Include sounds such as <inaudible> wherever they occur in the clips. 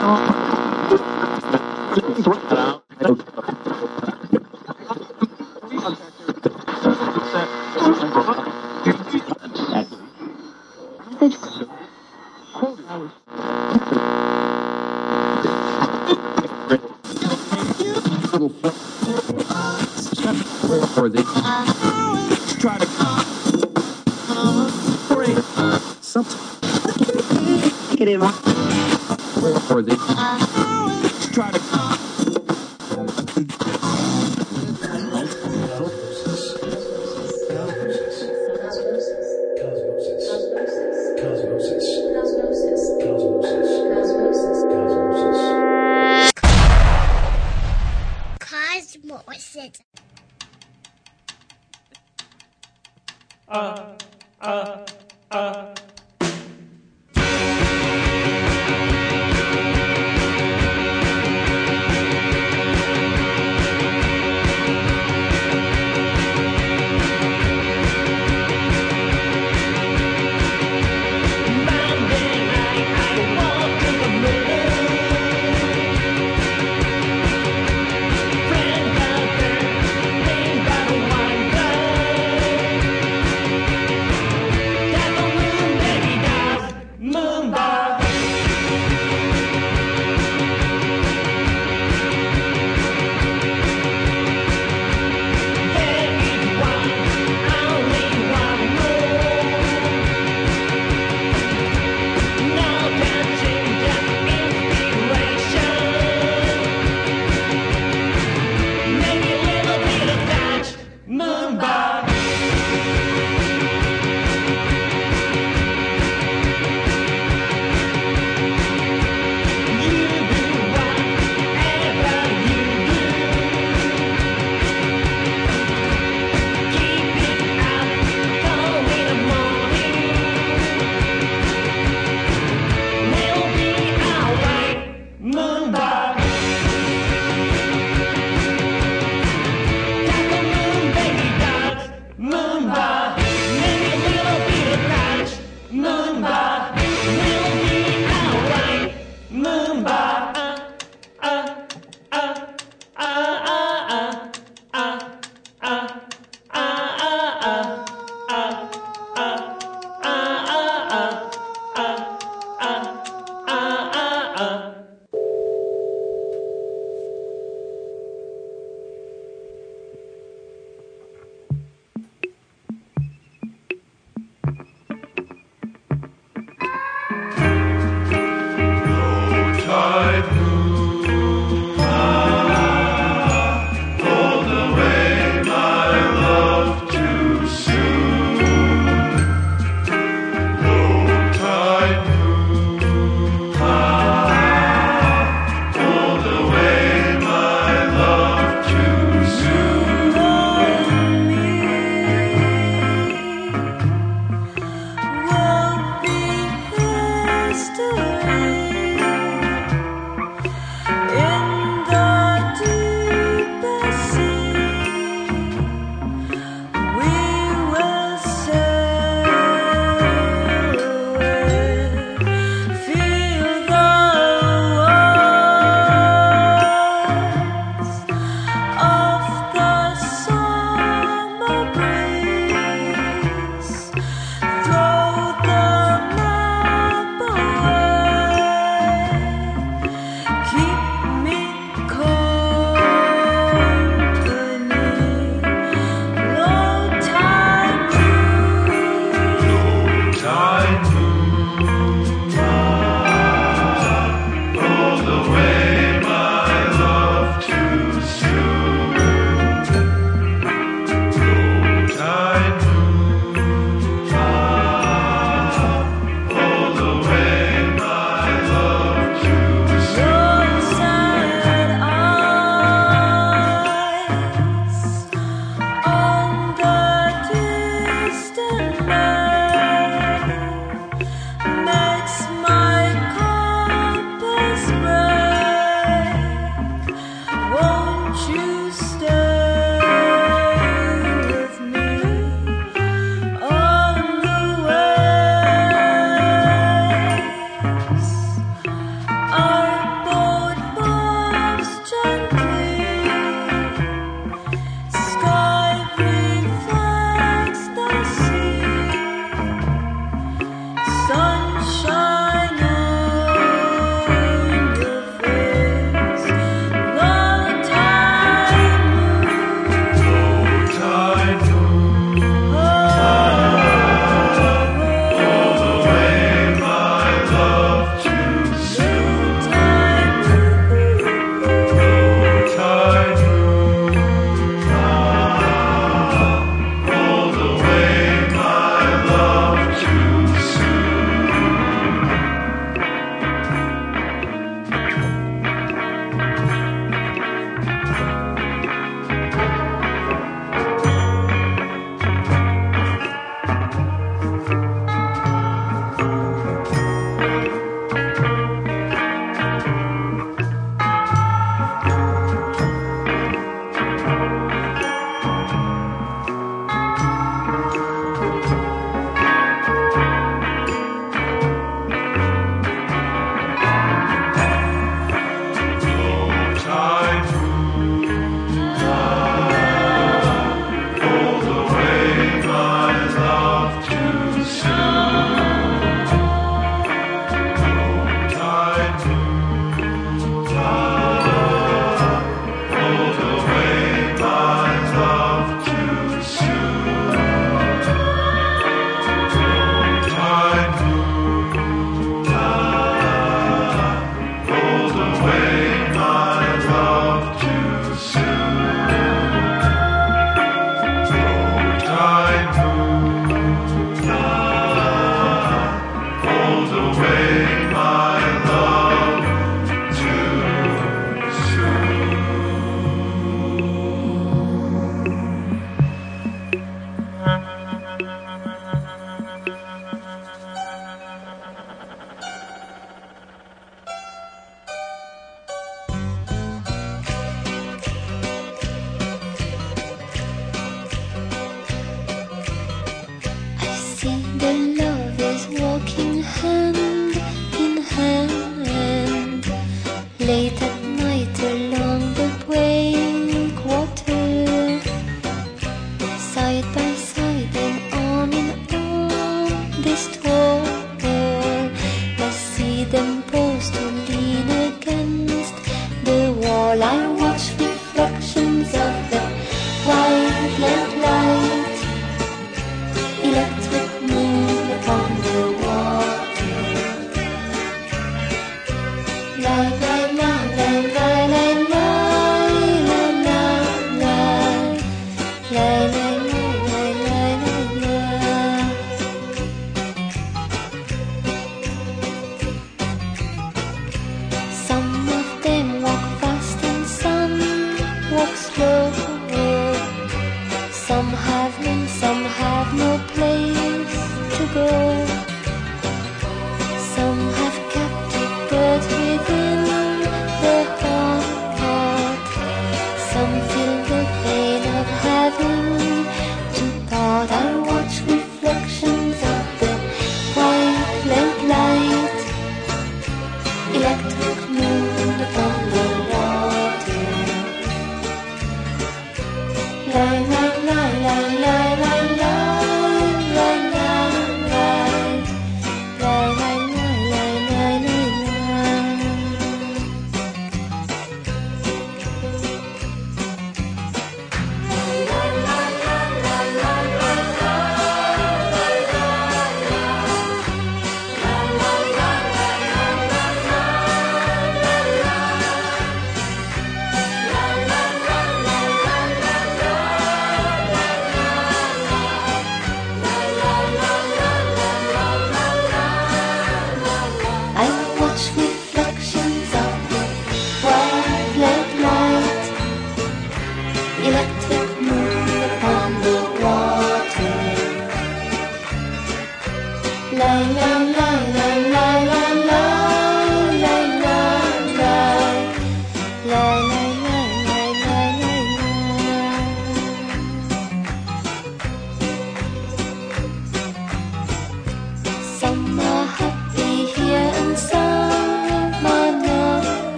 Thank you.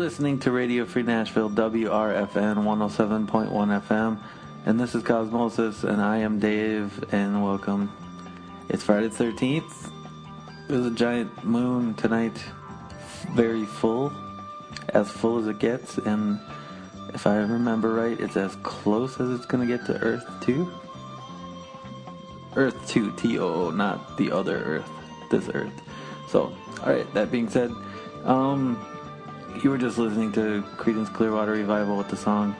Listening to Radio Free Nashville, WRFN 107.1 FM, and this is Cosmosis, and I am Dave, and welcome. It's Friday the 13th. There's a giant moon tonight, very full, as full as it gets, and if I remember right, it's as close as it's gonna get to Earth 2. Earth 2, T O O, not the other Earth, this Earth. So, alright, that being said, um, you were just listening to Creedence Clearwater Revival with the song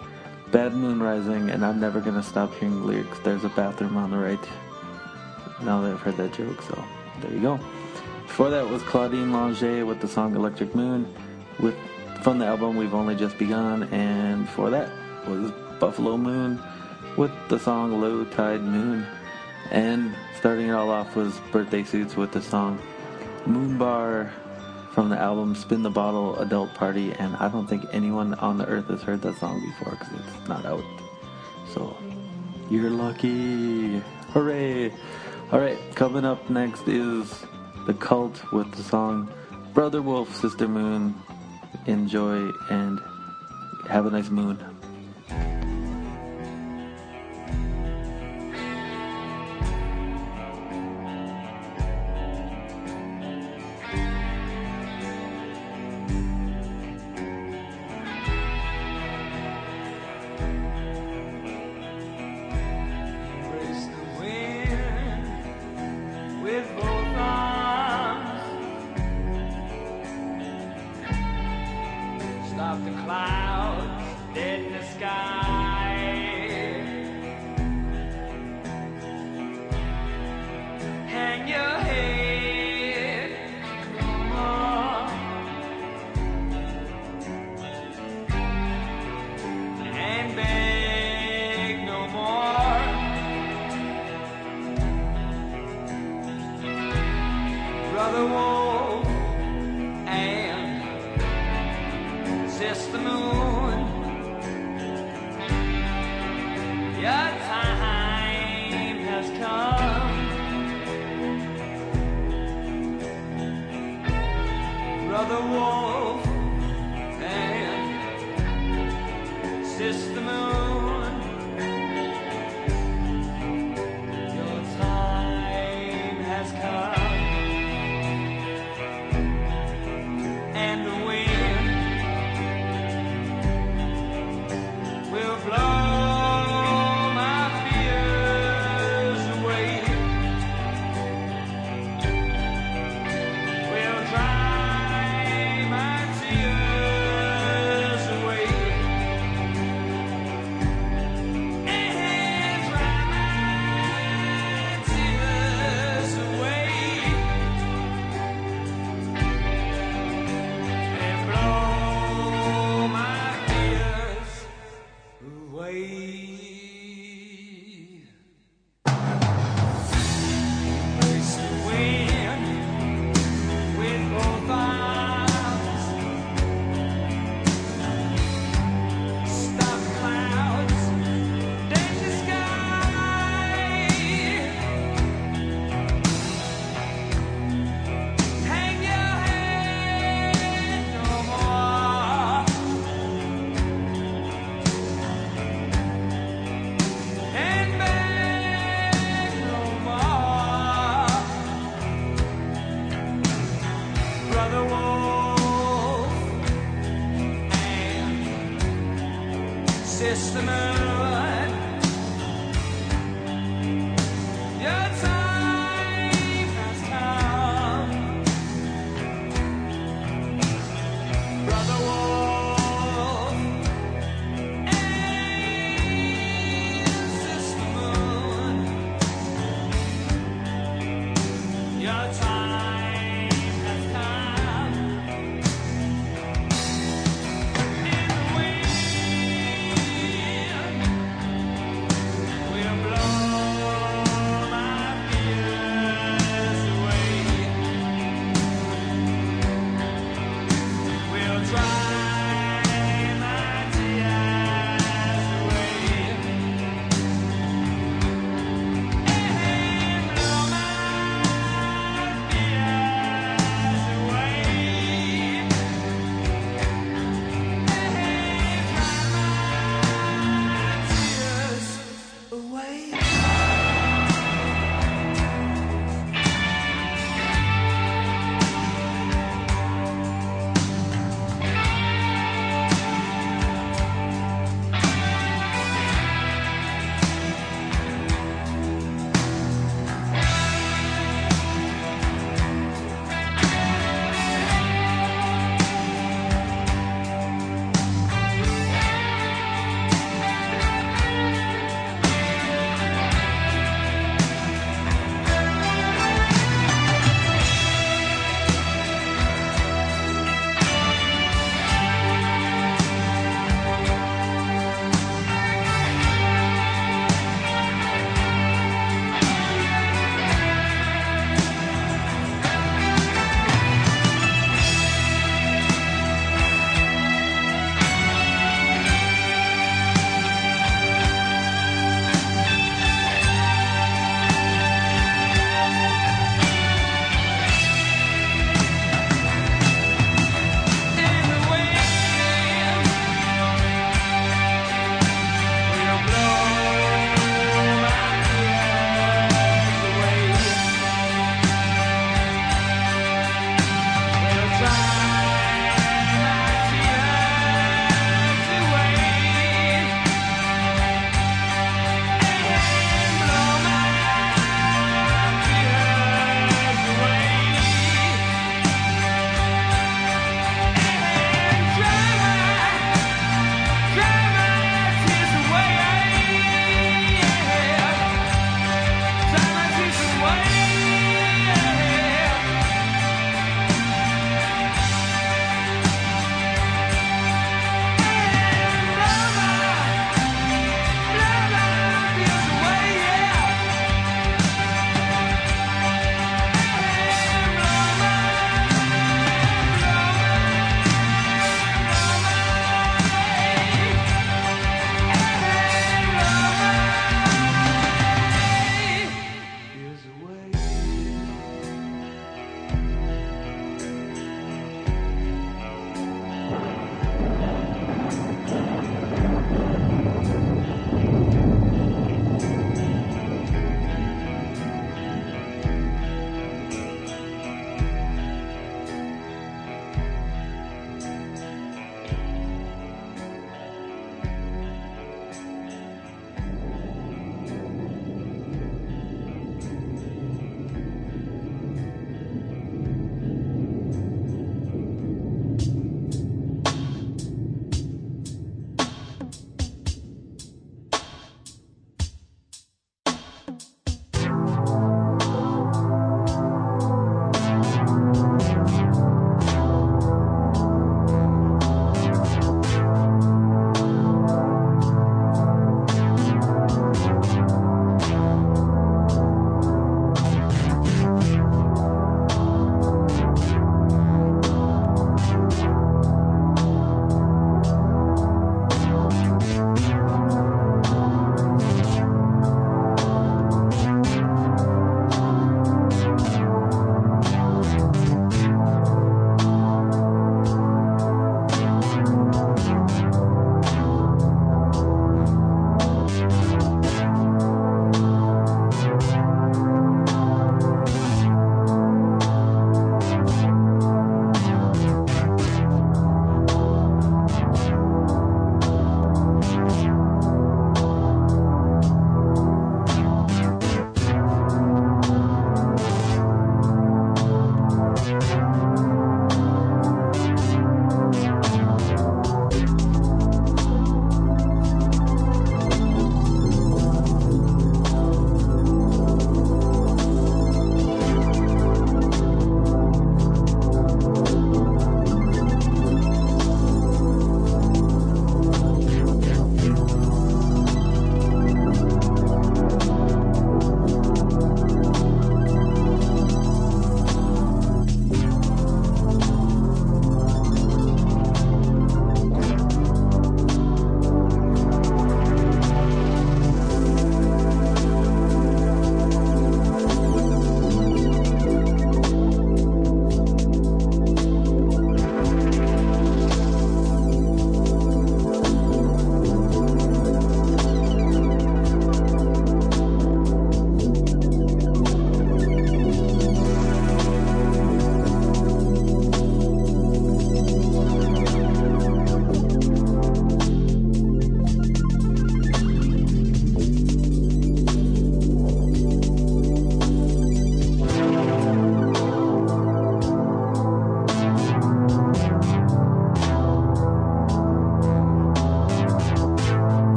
Bad Moon Rising, and I'm never gonna stop hearing the lyrics. There's a bathroom on the right. Now that I've heard that joke, so there you go. Before that was Claudine Longet with the song Electric Moon, with from the album We've Only Just Begun, and before that was Buffalo Moon with the song Low Tide Moon. And starting it all off was Birthday Suits with the song Moon Bar from the album Spin the Bottle Adult Party, and I don't think anyone on the earth has heard that song before because it's not out. So, you're lucky. Hooray! Alright, coming up next is The Cult with the song Brother Wolf, Sister Moon. Enjoy and have a nice moon.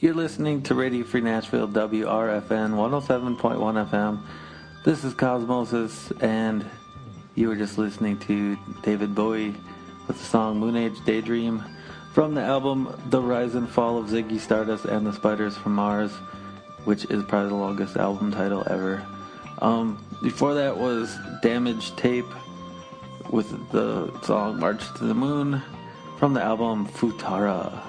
You're listening to Radio Free Nashville, WRFN 107.1 FM. This is Cosmosis, and you were just listening to David Bowie with the song Moon Age Daydream from the album The Rise and Fall of Ziggy Stardust and the Spiders from Mars, which is probably the longest album title ever. Um, before that was Damage Tape with the song March to the Moon from the album Futara.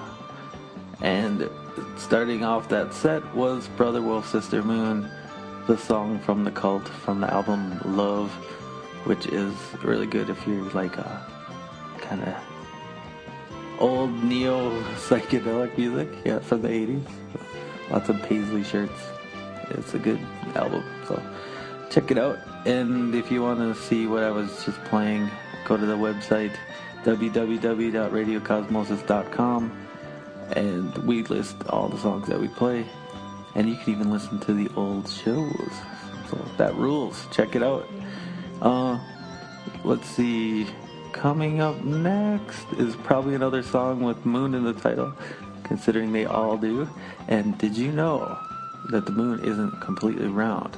And starting off that set was Brother Wolf, Sister Moon, the song from the cult from the album Love, which is really good if you're like a kind of old neo psychedelic music, yeah, from the 80s. Lots of paisley shirts. It's a good album, so check it out. And if you want to see what I was just playing, go to the website www.radiocosmosis.com and we list all the songs that we play. And you can even listen to the old shows. So that rules. Check it out. Uh, let's see. Coming up next is probably another song with Moon in the title, considering they all do. And did you know that the moon isn't completely round?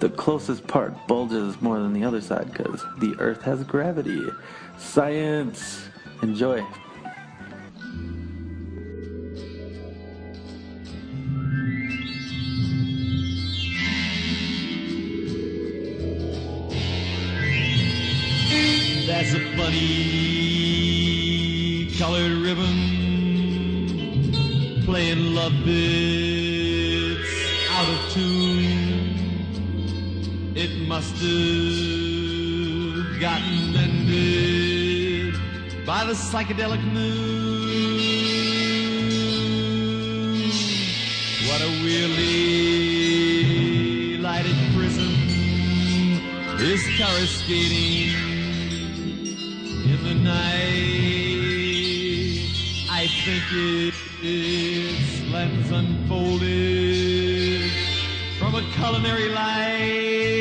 The closest part bulges more than the other side because the Earth has gravity. Science! Enjoy. Funny colored ribbon playing love bits out of tune. It must have gotten ended by the psychedelic moon. What a weirdly lighted prism is coruscating in night. I think it, its lens unfolded from a culinary light.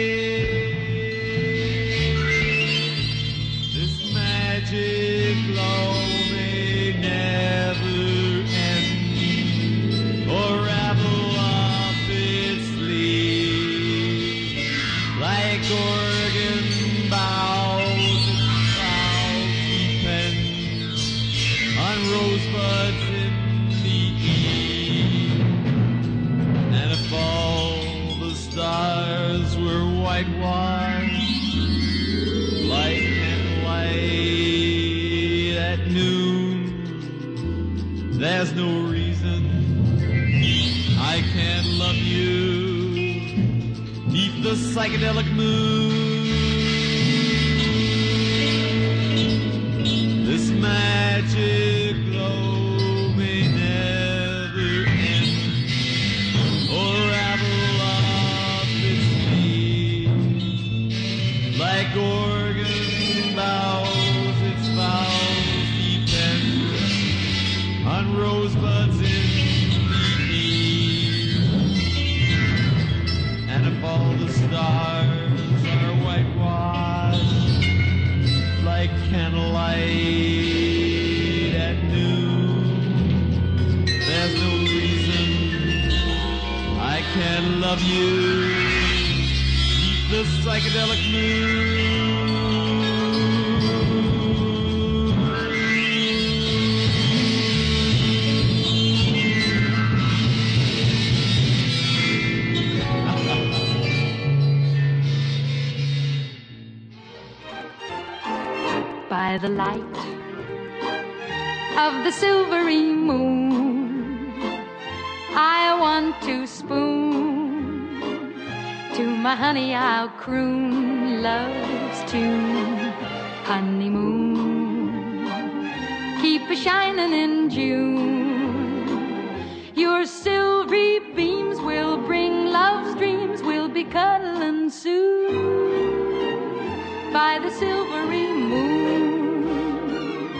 Psychedelic moon. Love you. Keep the psychedelic by my honey, I'll croon love's tune. Honeymoon, keep a shining in June. Your silvery beams will bring love's dreams. We'll be cuddling soon by the silvery moon.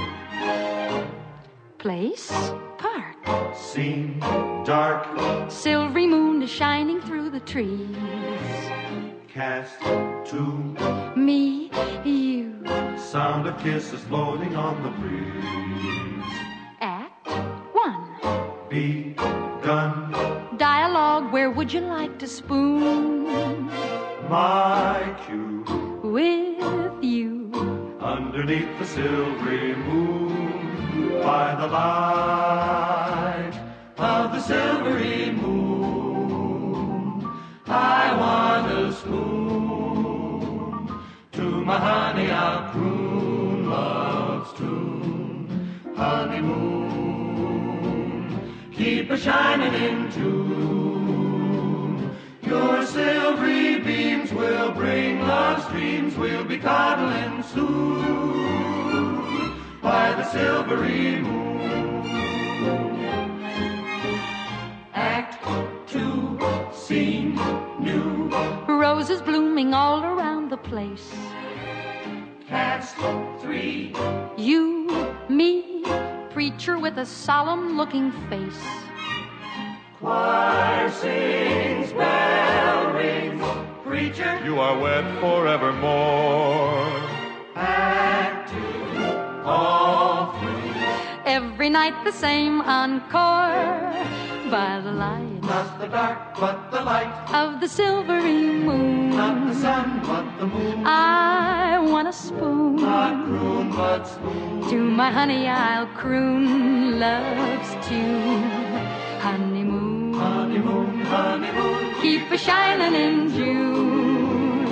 Place, park, Scene dark, silvery moon is shining through the trees. Cast to Me, you, sound of kisses floating on the breeze. act one. Begun, Dialogue, where would you like to spoon my cue with you? underneath the silvery moon by the light of the silvery moon. I want a spoon to my honey, I'll croon love's tune. Honeymoon, keep a shining in tune. Your silvery beams will bring love's dreams. We'll be coddling soon by the silvery moon. Act two, scene new. Roses blooming all around the place. Cast three, You, me, preacher with a solemn looking face. choir sings, bell rings. Preacher, You are wed forevermore. act two, all through. Every night the same encore by the light Not the dark, but the light. of the silvery moon. Not the sun, but the moon. I want a spoon. Not croon, but spoon. To my honey I'll croon love's tune. Honeymoon, Honeymoon, honeymoon. keep a shining in June.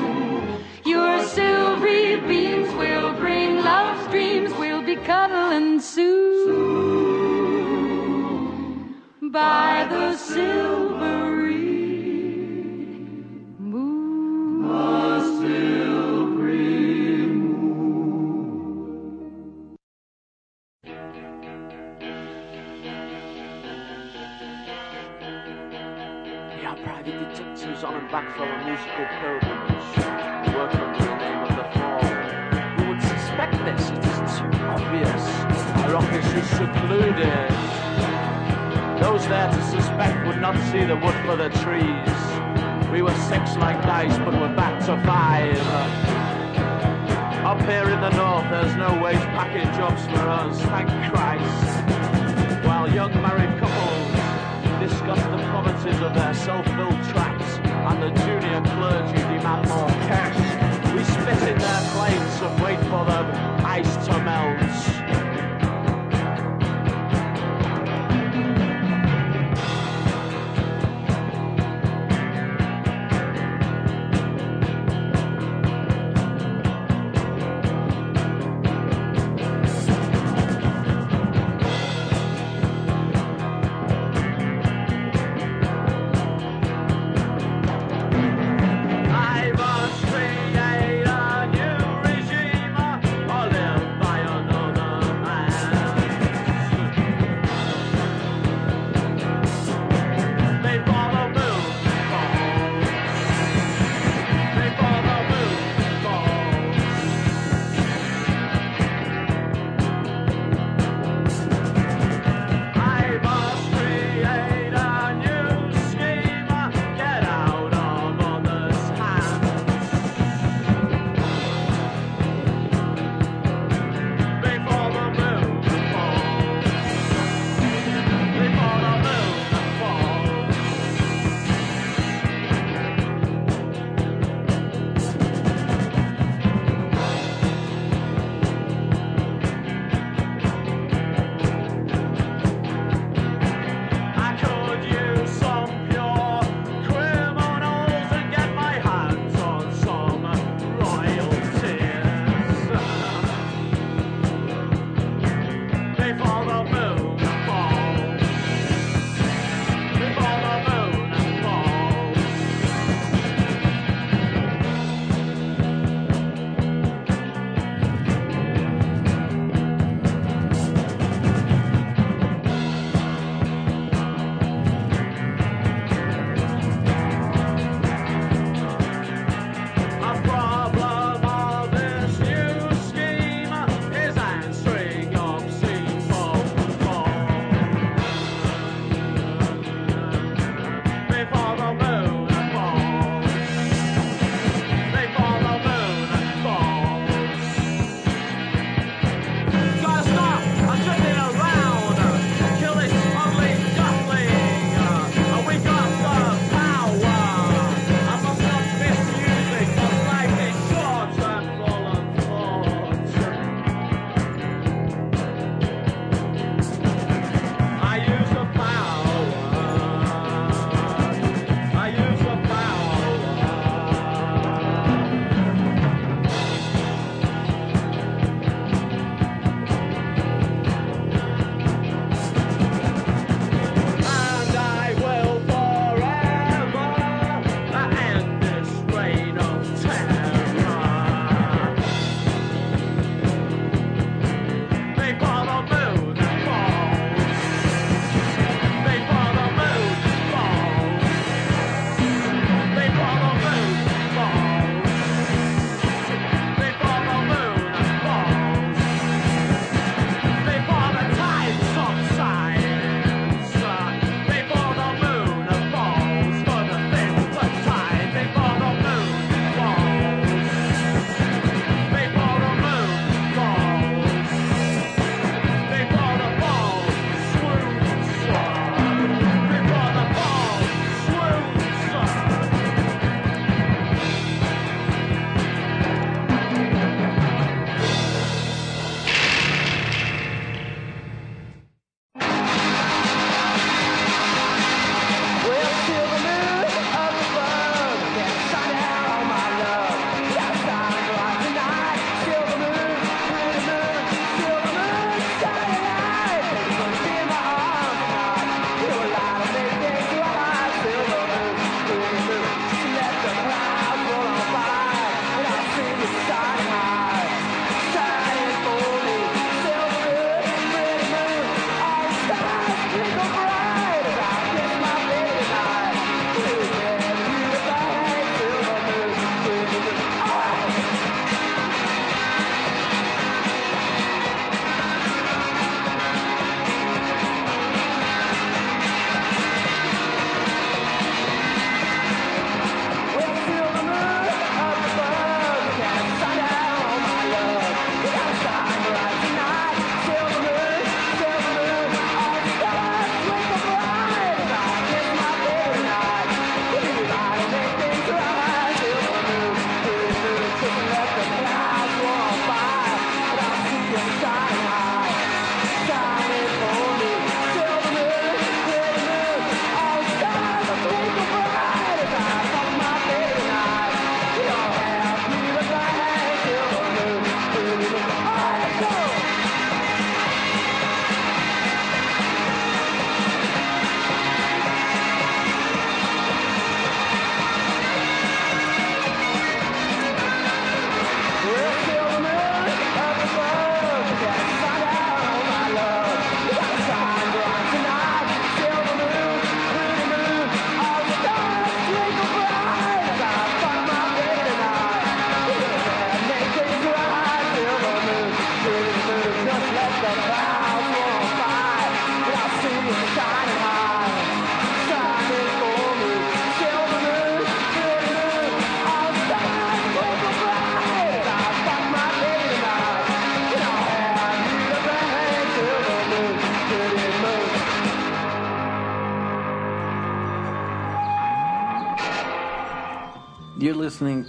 Your silvery beams will bring love's dreams. We'll be cuddling soon by the silvery moon. We are private detectives on and back from a musical pilgrimage, working under the name of the Fall. Who would suspect this? It is too obvious. Our office is secluded. Those there to suspect would not see the wood for the trees. We were six like dice, but we're back to five. Up here in the north, there's no wage packing jobs for us, thank Christ. While young married couples discuss the provinces of their self-filled tracts and the junior clergy demand more cash. We spit in their plates and wait for them ice to melt.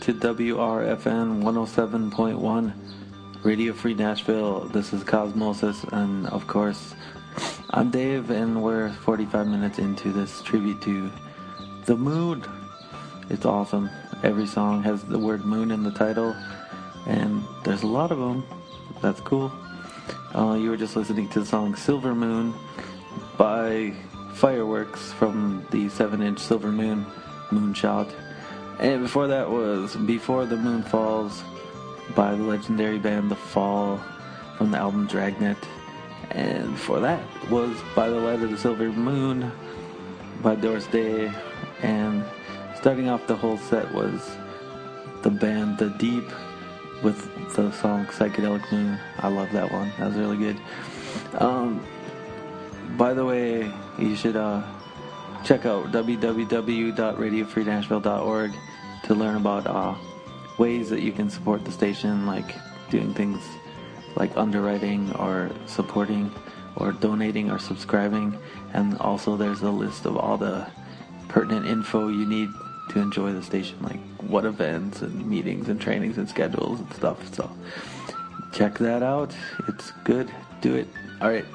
To WRFN 107.1 Radio Free Nashville. This is Cosmosis, and of course, I'm Dave, and we're 45 minutes into this tribute to the moon. It's awesome. Every song has the word moon in the title, and there's a lot of them. That's cool. Uh, you were just listening to the song Silver Moon by Fireworks from the 7 inch Silver Moon Moonshot. And before that was Before the Moon Falls by the legendary band The Fall from the album Dragnet. And before that was By the Light of the Silver Moon by Doris Day. And starting off the whole set was the band The Deep with the song Psychedelic Moon. I love that one. That was really good. Um, by the way, you should uh, check out www.radiofreenashville.org to learn about uh, ways that you can support the station, like doing things like underwriting or supporting or donating or subscribing. And also, there's a list of all the pertinent info you need to enjoy the station, like what events and meetings and trainings and schedules and stuff. So, check that out. It's good. Do it. All right.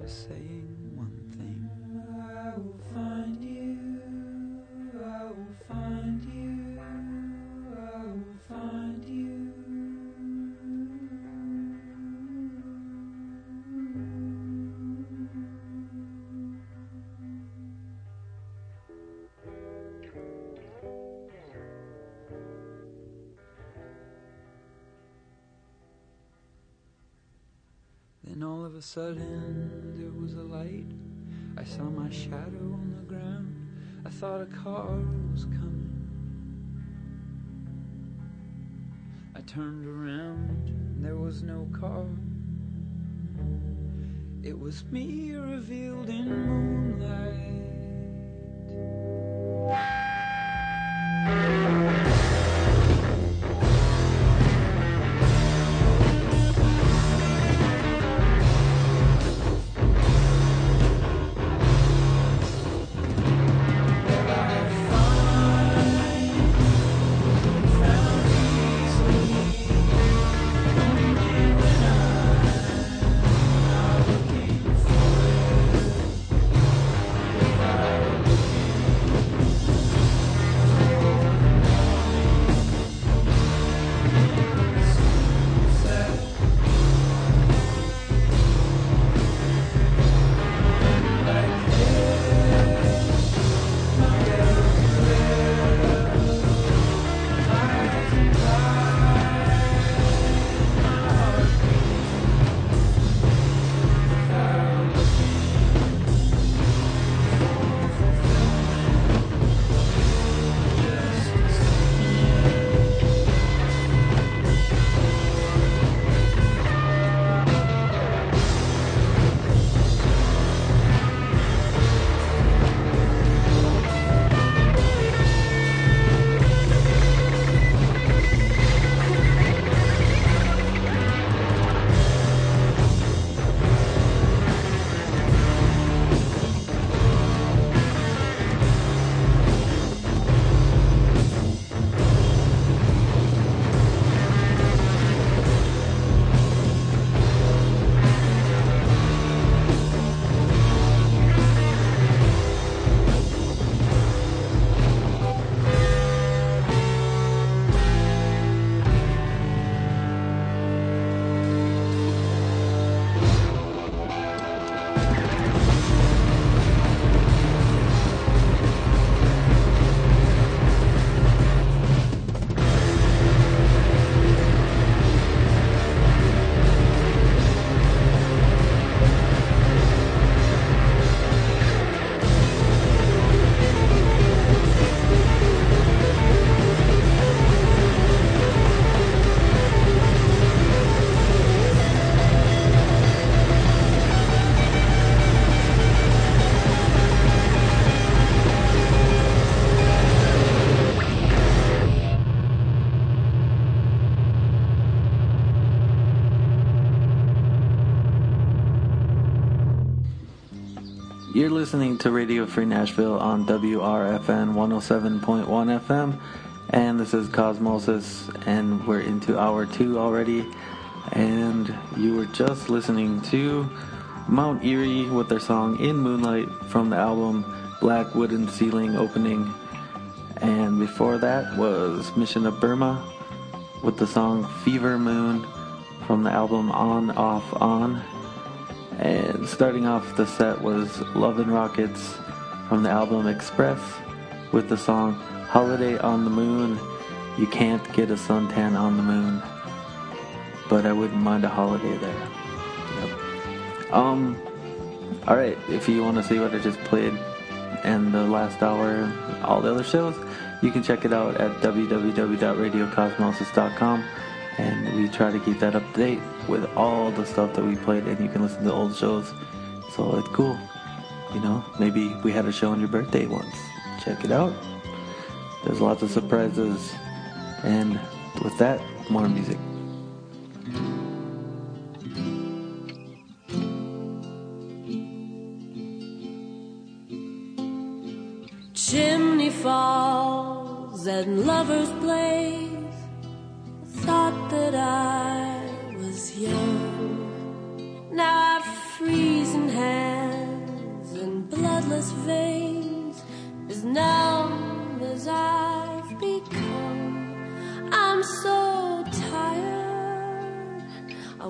Just saying one thing. A sudden there was a light. I saw my shadow on the ground. I thought a car was coming. I turned around, there was no car. It was me revealed in moonlight. You're listening to Radio Free Nashville on WRFN 107.1 FM, and this is Cosmosis, and we're into hour two already. And you were just listening to Mount Eerie with their song In Moonlight from the album Black Wooden Ceiling Opening. And before that was Mission of Burma with the song Fever Moon from the album On, Off, On. And starting off the set was Love and Rockets from the album Express with the song Holiday on the Moon. You can't get a suntan on the moon, but I wouldn't mind a holiday there. Yep. Um, all right. If you want to see what I just played and the last hour, all the other shows, you can check it out at www.radiocosmosis.com. And we try to keep that up to date with all the stuff that we played, and you can listen to old shows. So it's cool. You know, maybe we had a show on your birthday once. Check it out. There's lots of surprises. And with that, more music. Chimney falls and lovers blaze.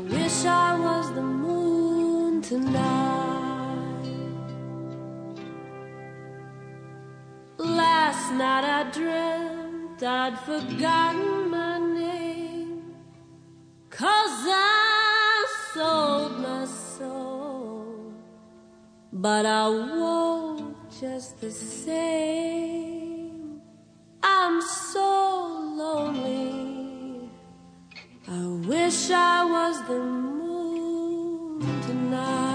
Wish I was the moon tonight. Last night I dreamt I'd forgotten my name. Cause I sold my soul. But I won't just the same. I'm so lonely. I wish I was the moon tonight.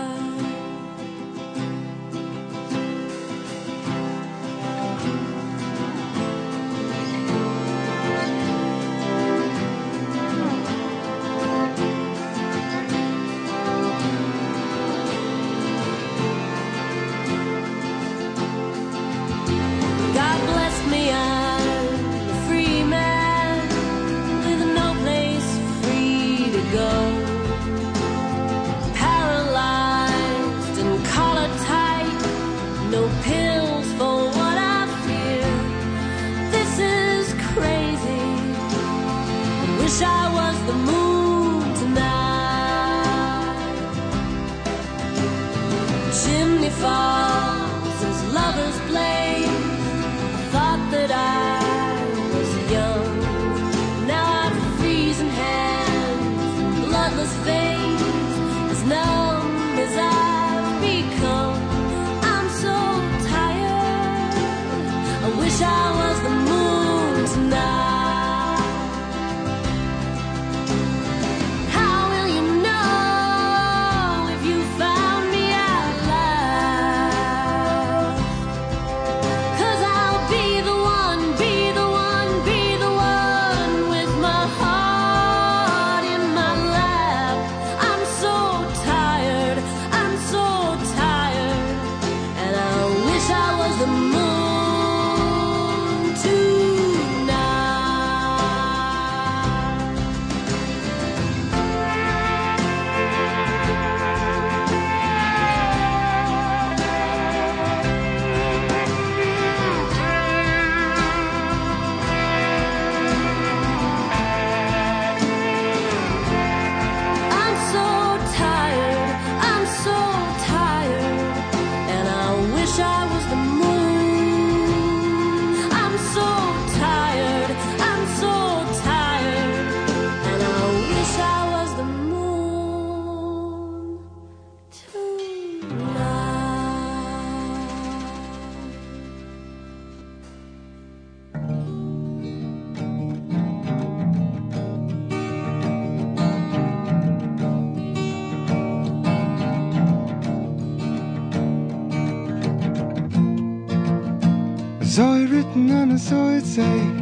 Chimney It written and I saw it say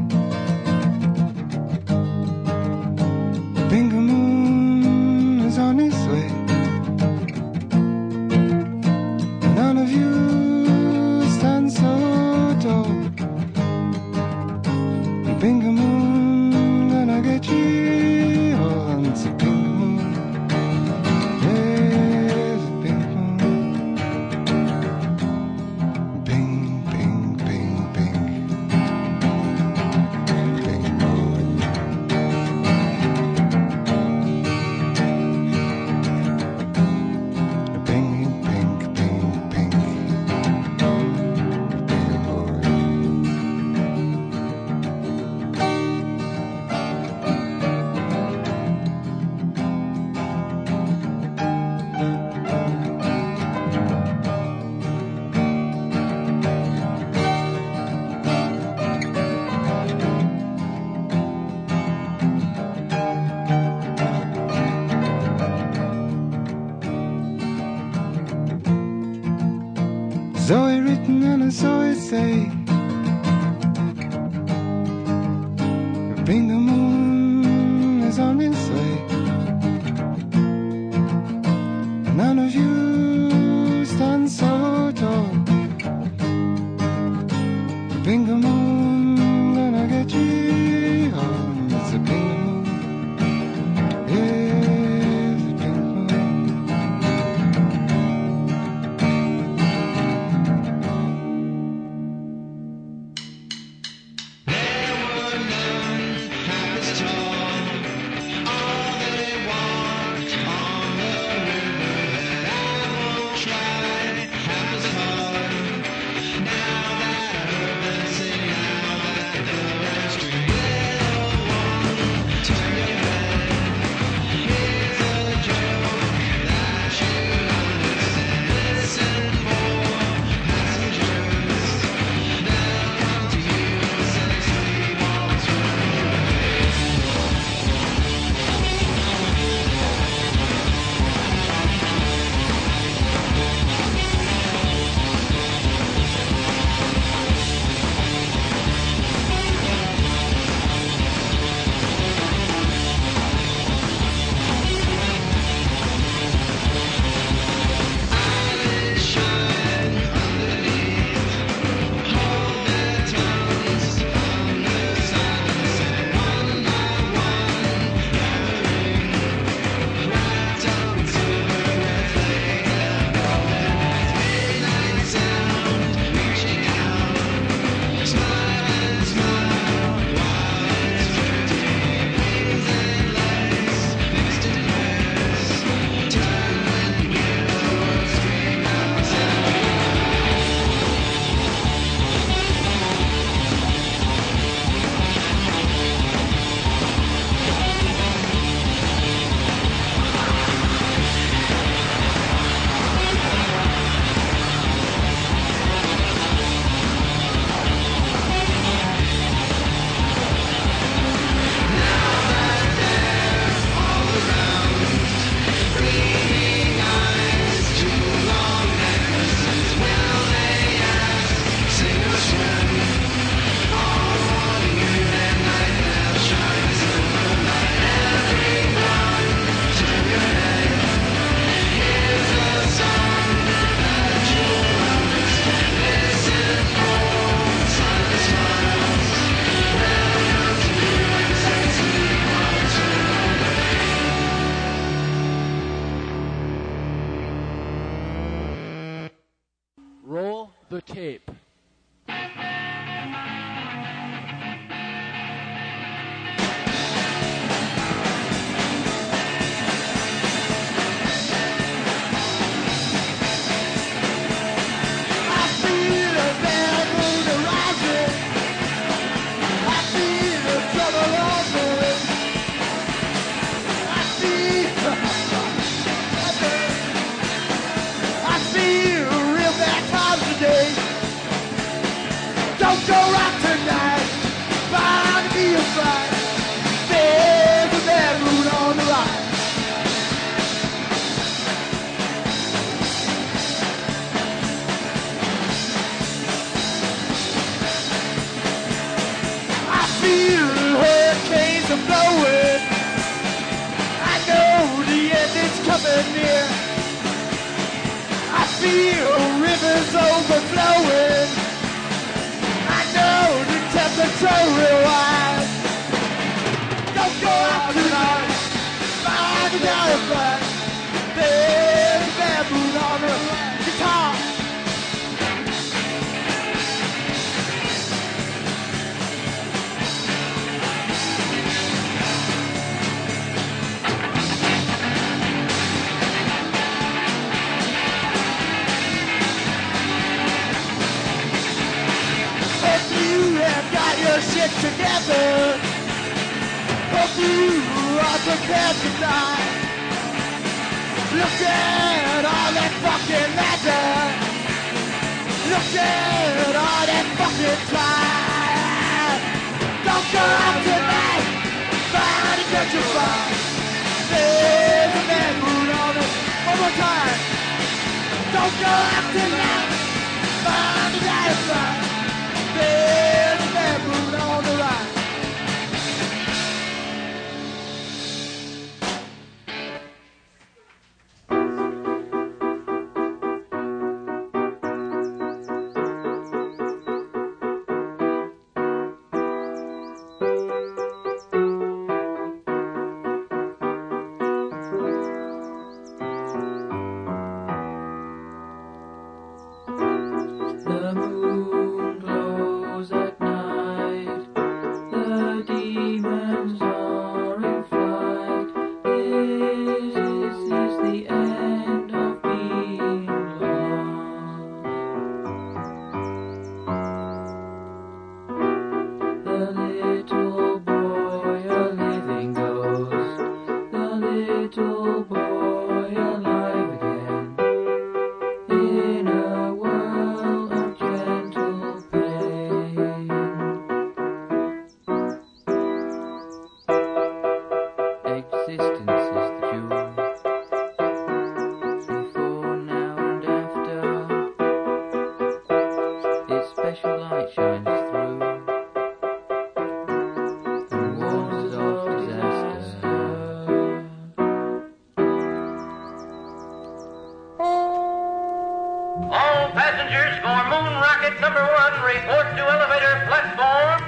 report to elevator platform.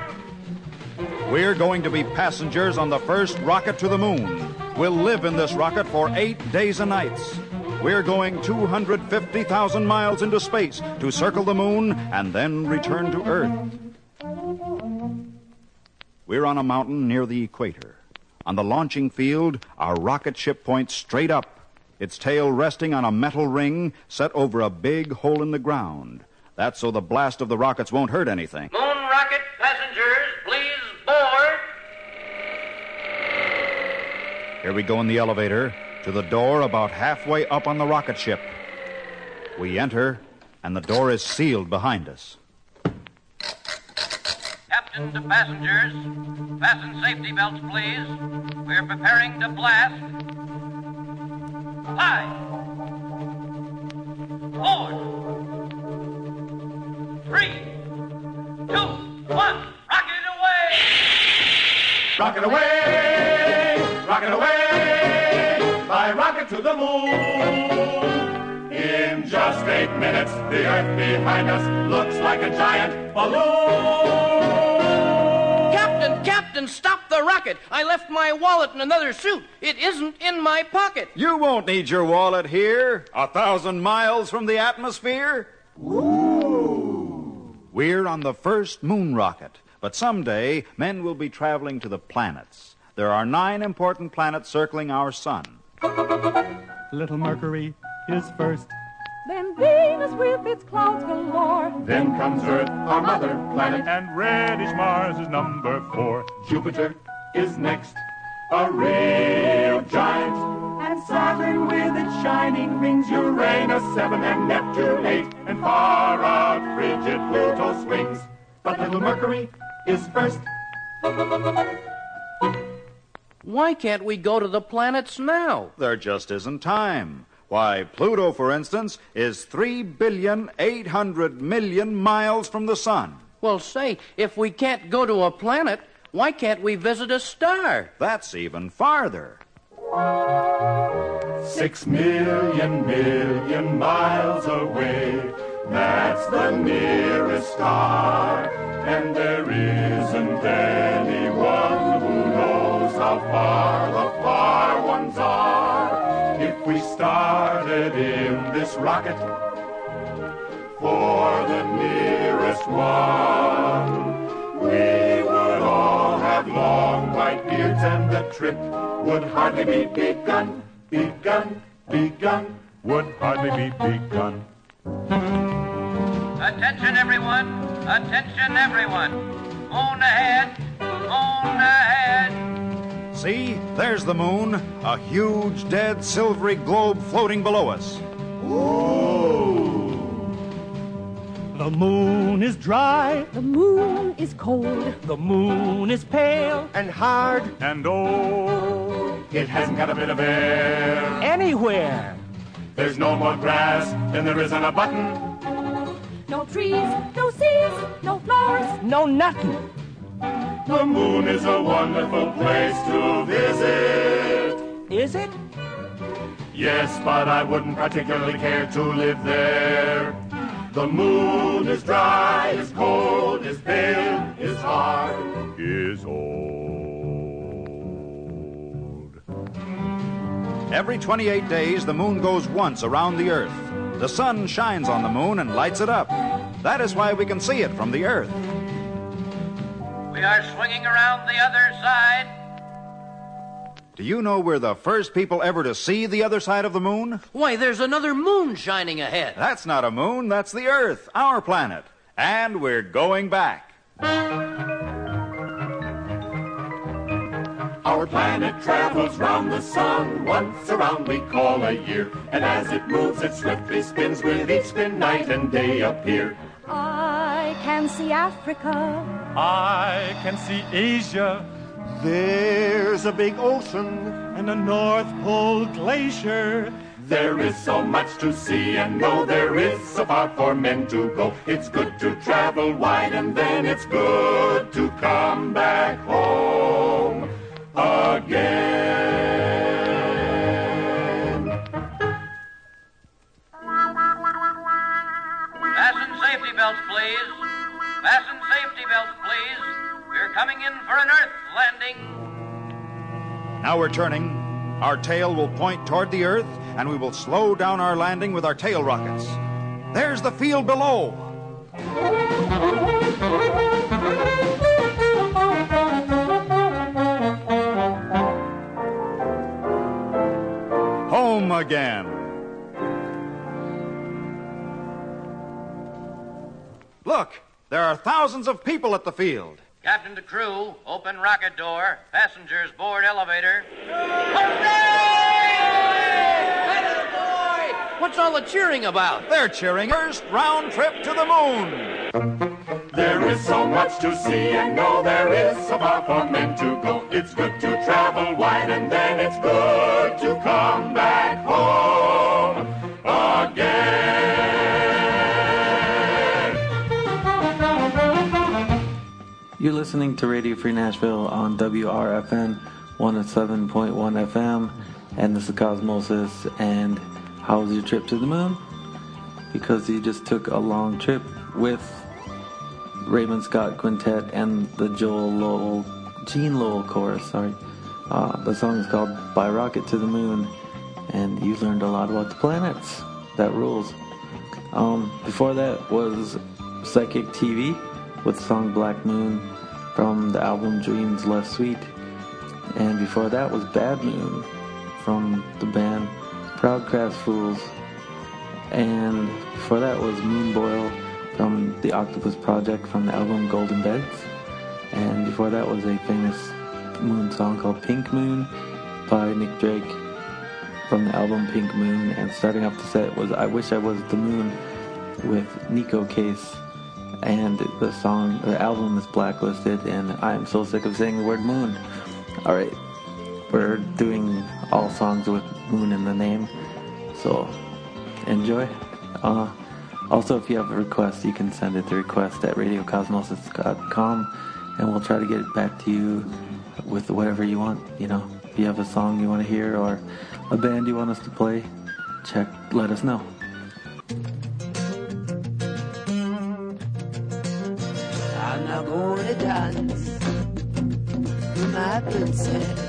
We're going to be passengers on the first rocket to the moon. We'll live in this rocket for eight days and nights. We're going 250,000 miles into space to circle the moon and then return to Earth. We're on a mountain near the equator. On the launching field, our rocket ship points straight up, its tail resting on a metal ring set over a big hole in the ground. That's so the blast of the rockets won't hurt anything. Moon Rocket passengers, please board. Here we go in the elevator to the door about halfway up on the rocket ship. We enter, and the door is sealed behind us. Captain to passengers, fasten safety belts, please. We're preparing to blast. Five, four, three, two, one. Rocket away! Rocket away, rocket away, fly rocket to the moon. In just eight minutes, the earth behind us looks like a giant balloon. Captain, Captain, stop the rocket! I left my wallet in another suit. It isn't in my pocket. You won't need your wallet here, a thousand miles from the atmosphere. We're on the first moon rocket, but someday men will be traveling to the planets. There are nine important planets circling our sun. Little Mercury is first. Then Venus with its clouds galore. Then comes Earth, our mother planet. And reddish Mars is number four. Jupiter is next, a real giant. And Saturn with its shining rings, Uranus seven and Neptune eight, and far out frigid Pluto swings. But little Mercury is first. Why can't we go to the planets now? There just isn't time. Why, Pluto, for instance, is three billion eight hundred million miles from the sun. Well, say, if we can't go to a planet, why can't we visit a star? That's even farther. Six million million miles away. That's the nearest star. And there isn't anyone who knows how far the far ones are. If we started in this rocket for the nearest one, we would all have long white beards and the trip would hardly be begun, begun, begun. Would hardly be begun. Attention, everyone. Attention, everyone. Moon ahead. Moon ahead. See, there's the moon, a huge dead silvery globe floating below us. The moon is dry. The moon is cold. The moon is pale and hard and old. It hasn't got a bit of air anywhere. There's no more grass than there is on a button. no trees, no seas, no flowers. No nothing. The moon is a wonderful place to visit. Is it? Yes, but I wouldn't particularly care to live there. The moon is dry, is cold, is pale, is hard, is old. Every 28 days, the moon goes once around the Earth. The sun shines on the moon and lights it up. That is why we can see it from the Earth. We are swinging around the other side. Do you know we're the first people ever to see the other side of the moon? Why, there's another moon shining ahead. That's not a moon, that's the Earth, our planet. And we're going back. Our planet travels round the sun, once around we call a year. And as it moves, it swiftly spins, with each spin night and day appear. I can see Africa. I can see Asia. There's a big ocean and a North Pole glacier. There is so much to see and know, there is so far for men to go. It's good to travel wide and then it's good to come back home again. Fasten safety belts, please. Fasten safety belts, please. We're coming in for an Earth landing. Now we're turning. Our tail will point toward the Earth, and we will slow down our landing with our tail rockets. There's the field below. Home again. Look, there are thousands of people at the field. Captain to crew, open rocket door. Passengers board elevator. Hooray! What's all the cheering about? They're cheering first round trip to the moon. There is so much to see and know, there is so far for men to go. It's good to travel wide and then it's good to come back home You're listening to Radio Free Nashville on WRFN 107.1 FM, and this is Cosmosis. And how was your trip to the moon? Because you just took a long trip with Raymond Scott Quintet and the Joel Lowell, Gene Lowell chorus. Sorry, uh, the song is called "By Rocket to the Moon," and you learned a lot about the planets. That rules. Um, before that was Psychic TV with the song Black Moon from the album Dreams Less Sweet. And before that was Bad Moon from the band Proud Crass Fools. And before that was Moon Boil from the Octopus Project from the album Golden Beds. And before that was a famous moon song called Pink Moon by Nick Drake from the album Pink Moon. And starting off the set was I Wish I Was the Moon with Neko Case and the song, the album is blacklisted, and I am so sick of saying the word moon. All right, we're doing all songs with moon in the name, so enjoy. Uh, also, if you have a request, you can send it to request at radiocosmosis.com, and we'll try to get it back to you with whatever you want. You know, if you have a song you want to hear or a band you want us to play, check. Let us know. Princess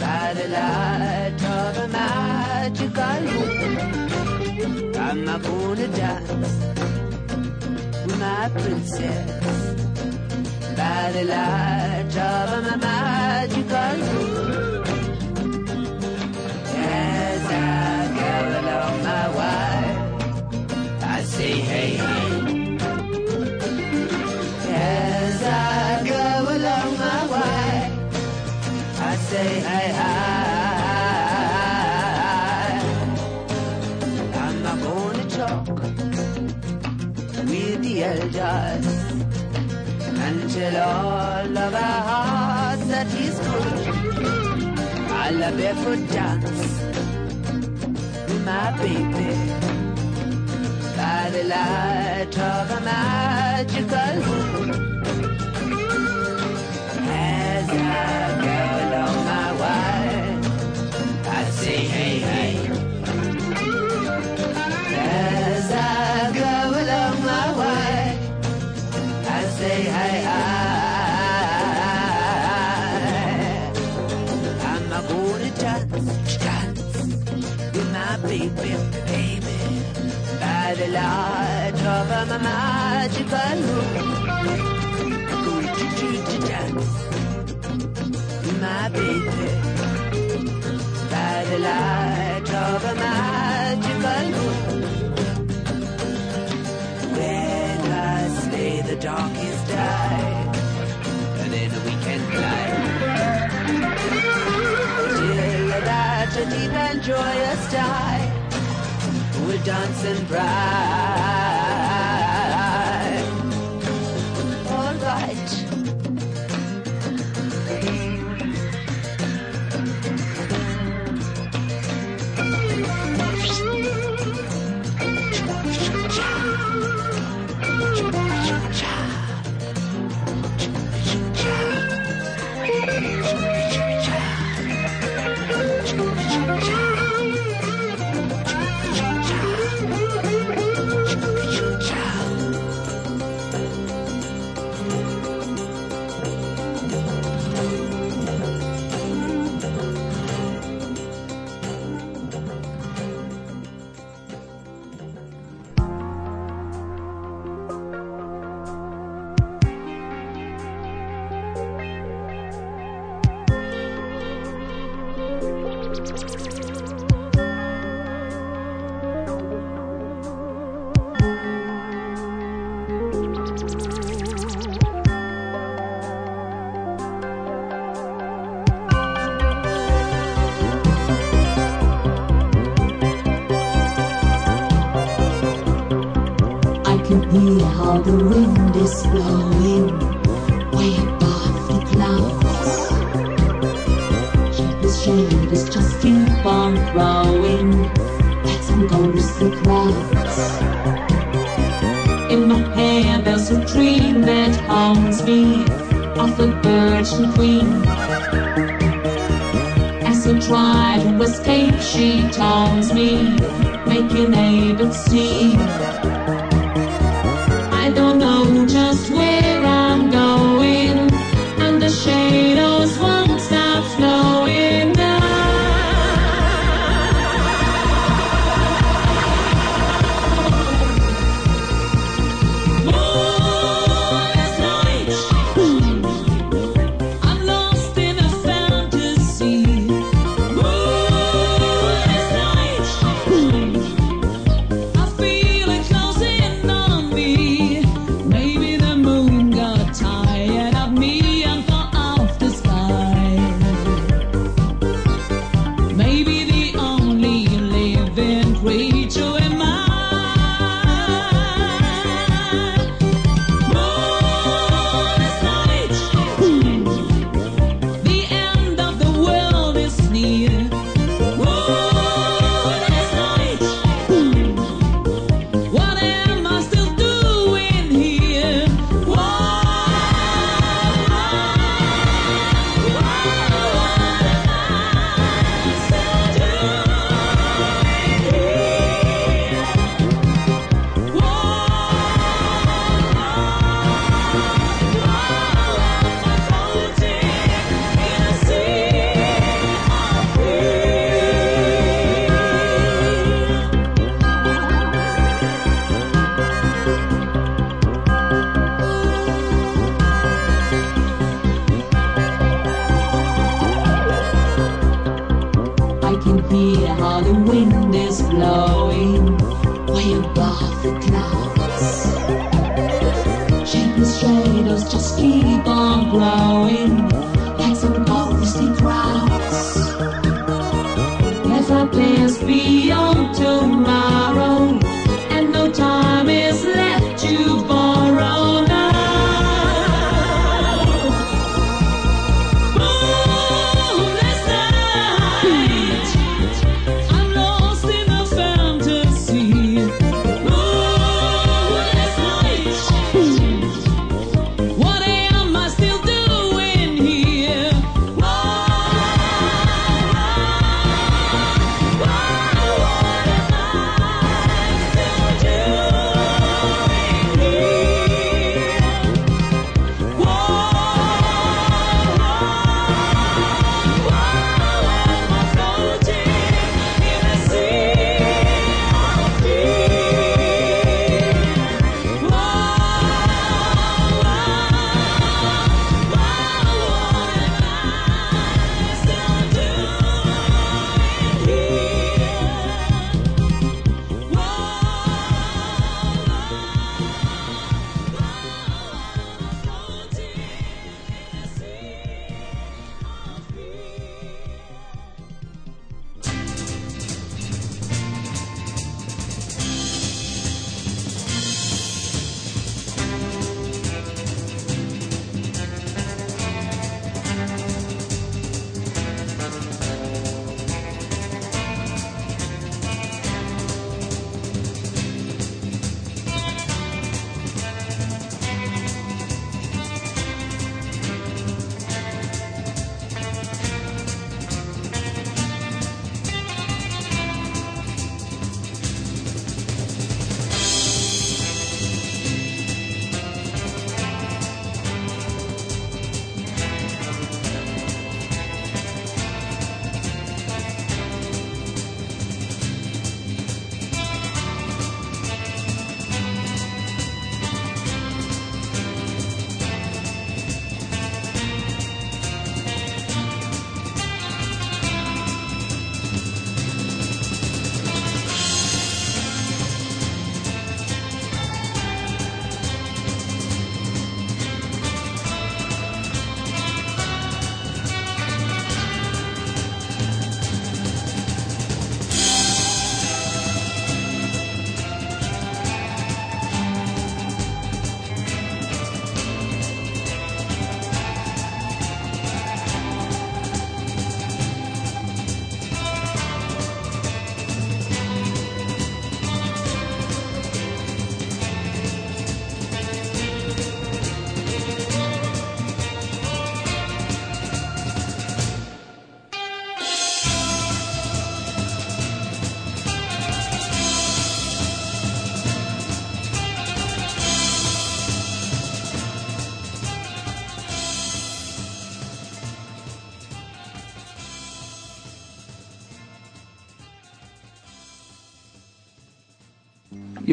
by the light of a magical moon. I'm not gonna dance with my princess by the light of a magical moon. Elders until all of our hearts that is good. I'll a barefoot dance with my baby by by the light of a magical moon. As I go along my way, I say hey my baby, by the light of a magical moon. My baby, by the light of a magical moon. When I slay the darkest die, and then we can fly. Till that deep and joyous time dance and Shadows just keep on growing like some ghostly clouds. In my hand there's a dream that haunts me of the Virgin Queen. As I try to escape, she taunts me, making able to see. I don't know just where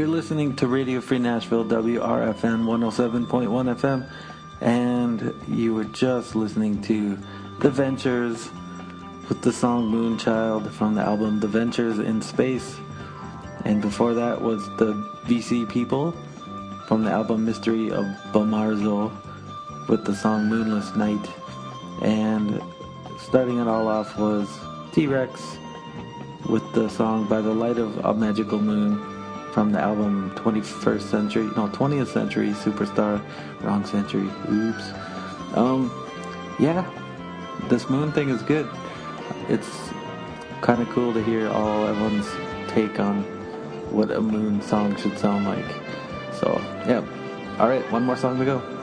You're listening to Radio Free Nashville, WRFN 107.1 FM, and you were just listening to The Ventures with the song Moonchild from the album The Ventures in Space. And before that was The VC People from the album Mystery of Bomarzo with the song Moonless Night. And starting it all off was T Rex with the song By the Light of a Magical Moon from the album 21st Century, no, 20th Century Superstar, wrong century, oops. Um, yeah, this Moon thing is good. It's kind of cool to hear all everyone's take on what a Moon song should sound like. So, yeah. All right, one more song to go.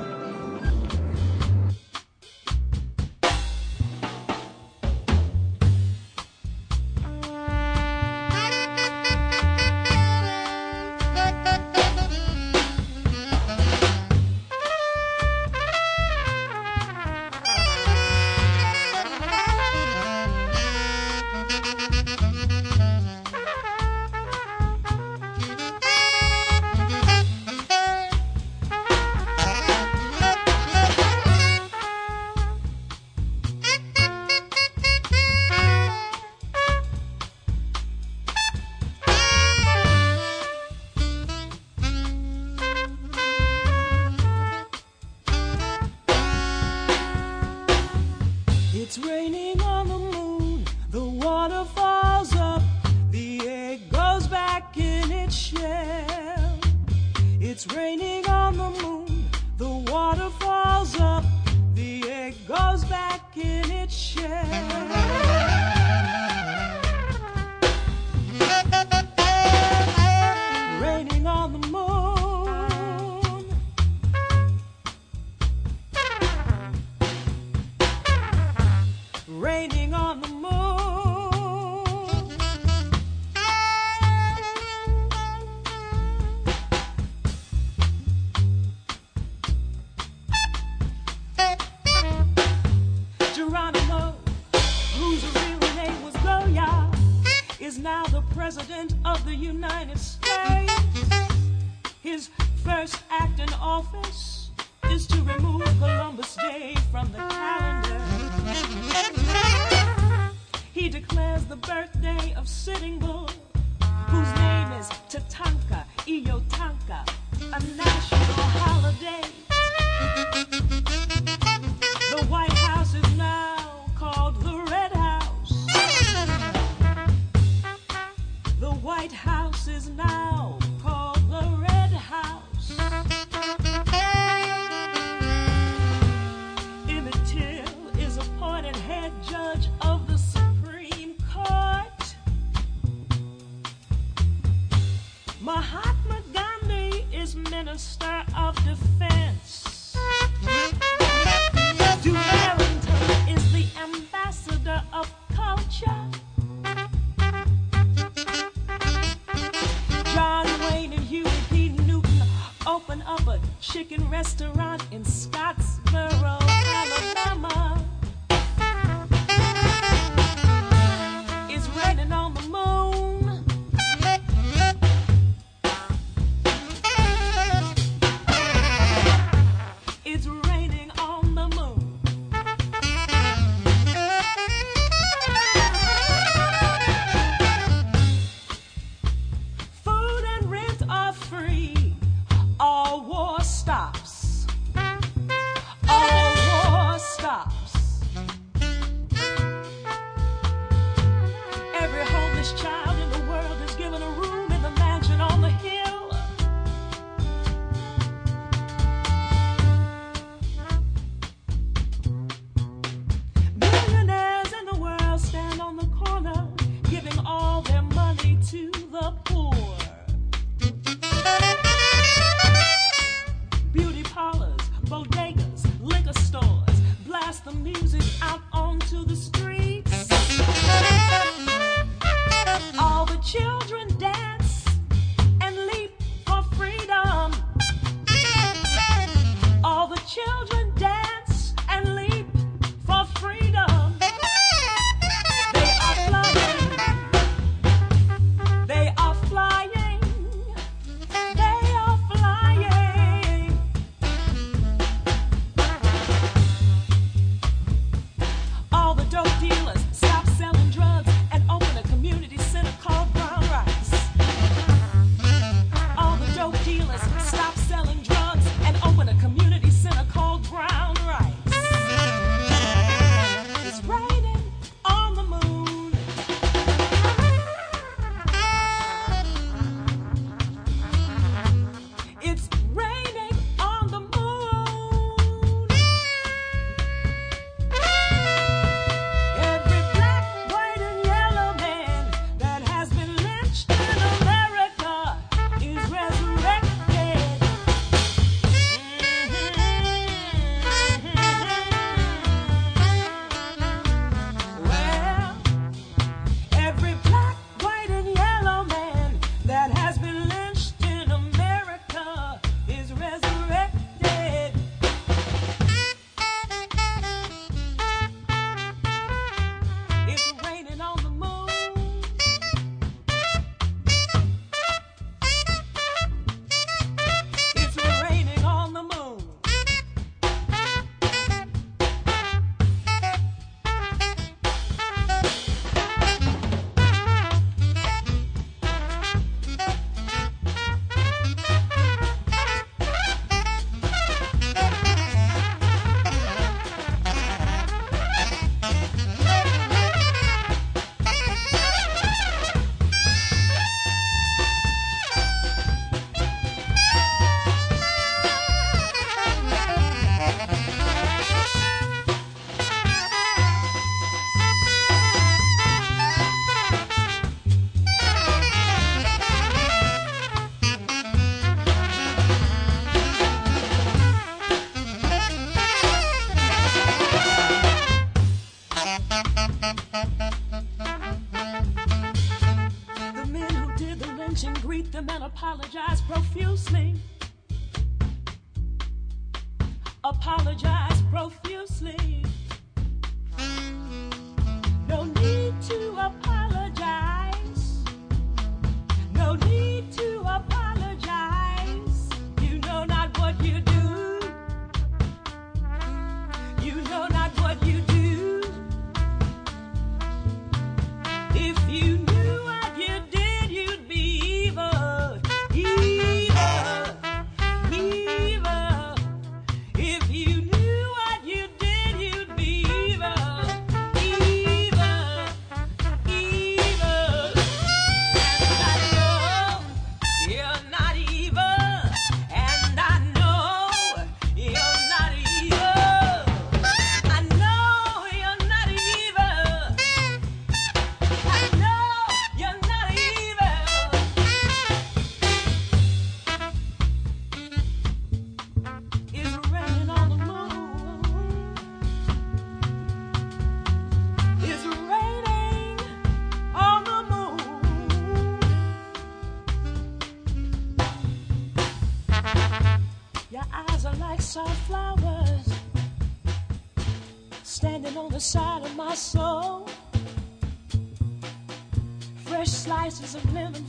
Slices of lemon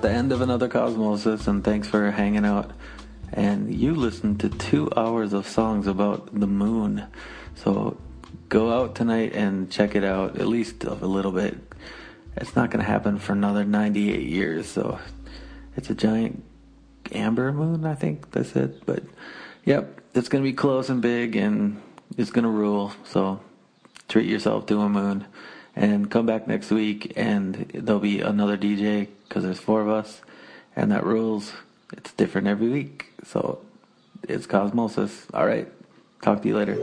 at the end of another Cosmosis, and thanks for hanging out. And you listened to two hours of songs about the moon. So go out tonight and check it out, at least a little bit. It's not going to happen for another 98 years, so it's a giant amber moon, I think that's it. But yep, it's going to be close and big, and it's going to rule. So treat yourself to a moon. And come back next week, and there'll be another DJ because there's four of us, and that rules. It's different every week. So it's Cosmosis. All right. Talk to you later.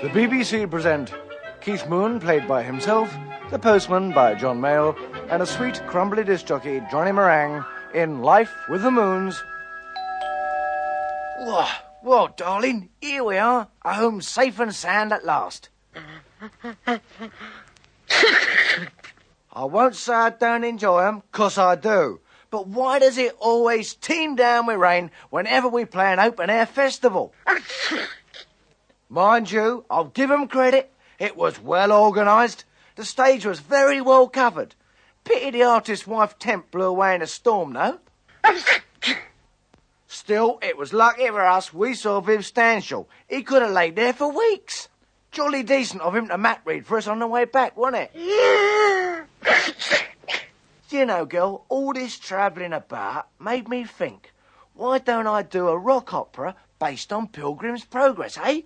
The BBC present Keith Moon, played by himself, The Postman by John Mayall, and a sweet, crumbly disc jockey, Johnny Meringue, in Life with the Moons. Whoa, well, darling, here we are, home safe and sound at last. <laughs> I won't say I don't enjoy 'em, 'cause I do. But why does it always team down with rain whenever we play an open air festival? <laughs> Mind you, I'll give 'em credit. It was well organised. The stage was very well covered. Pity the artist's wife tent blew away in a storm, though. <laughs> Still, it was lucky for us we saw Viv Stanshall. He could have laid there for weeks. Jolly decent of him to mat read for us on the way back, wasn't it? <laughs> you know, girl, all this travelling about made me think, why don't I do a rock opera based on Pilgrim's Progress, eh?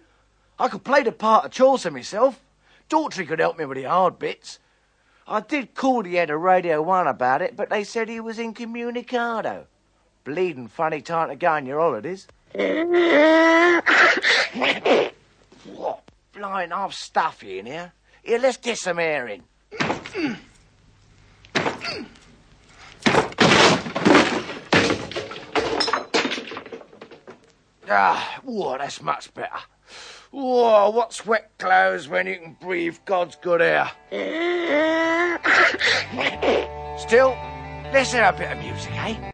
I could play the part of Chaucer myself. Daughtry could help me with the hard bits. I did call the head of Radio 1 about it, but they said he was incommunicado. Bleeding funny time to go on your holidays. <laughs> Blind half stuffy in here. Here, let's get some air in. ah, whoa, that's much better. Whoa, what's wet clothes when you can breathe God's good air? Still, let's hear a bit of music, eh?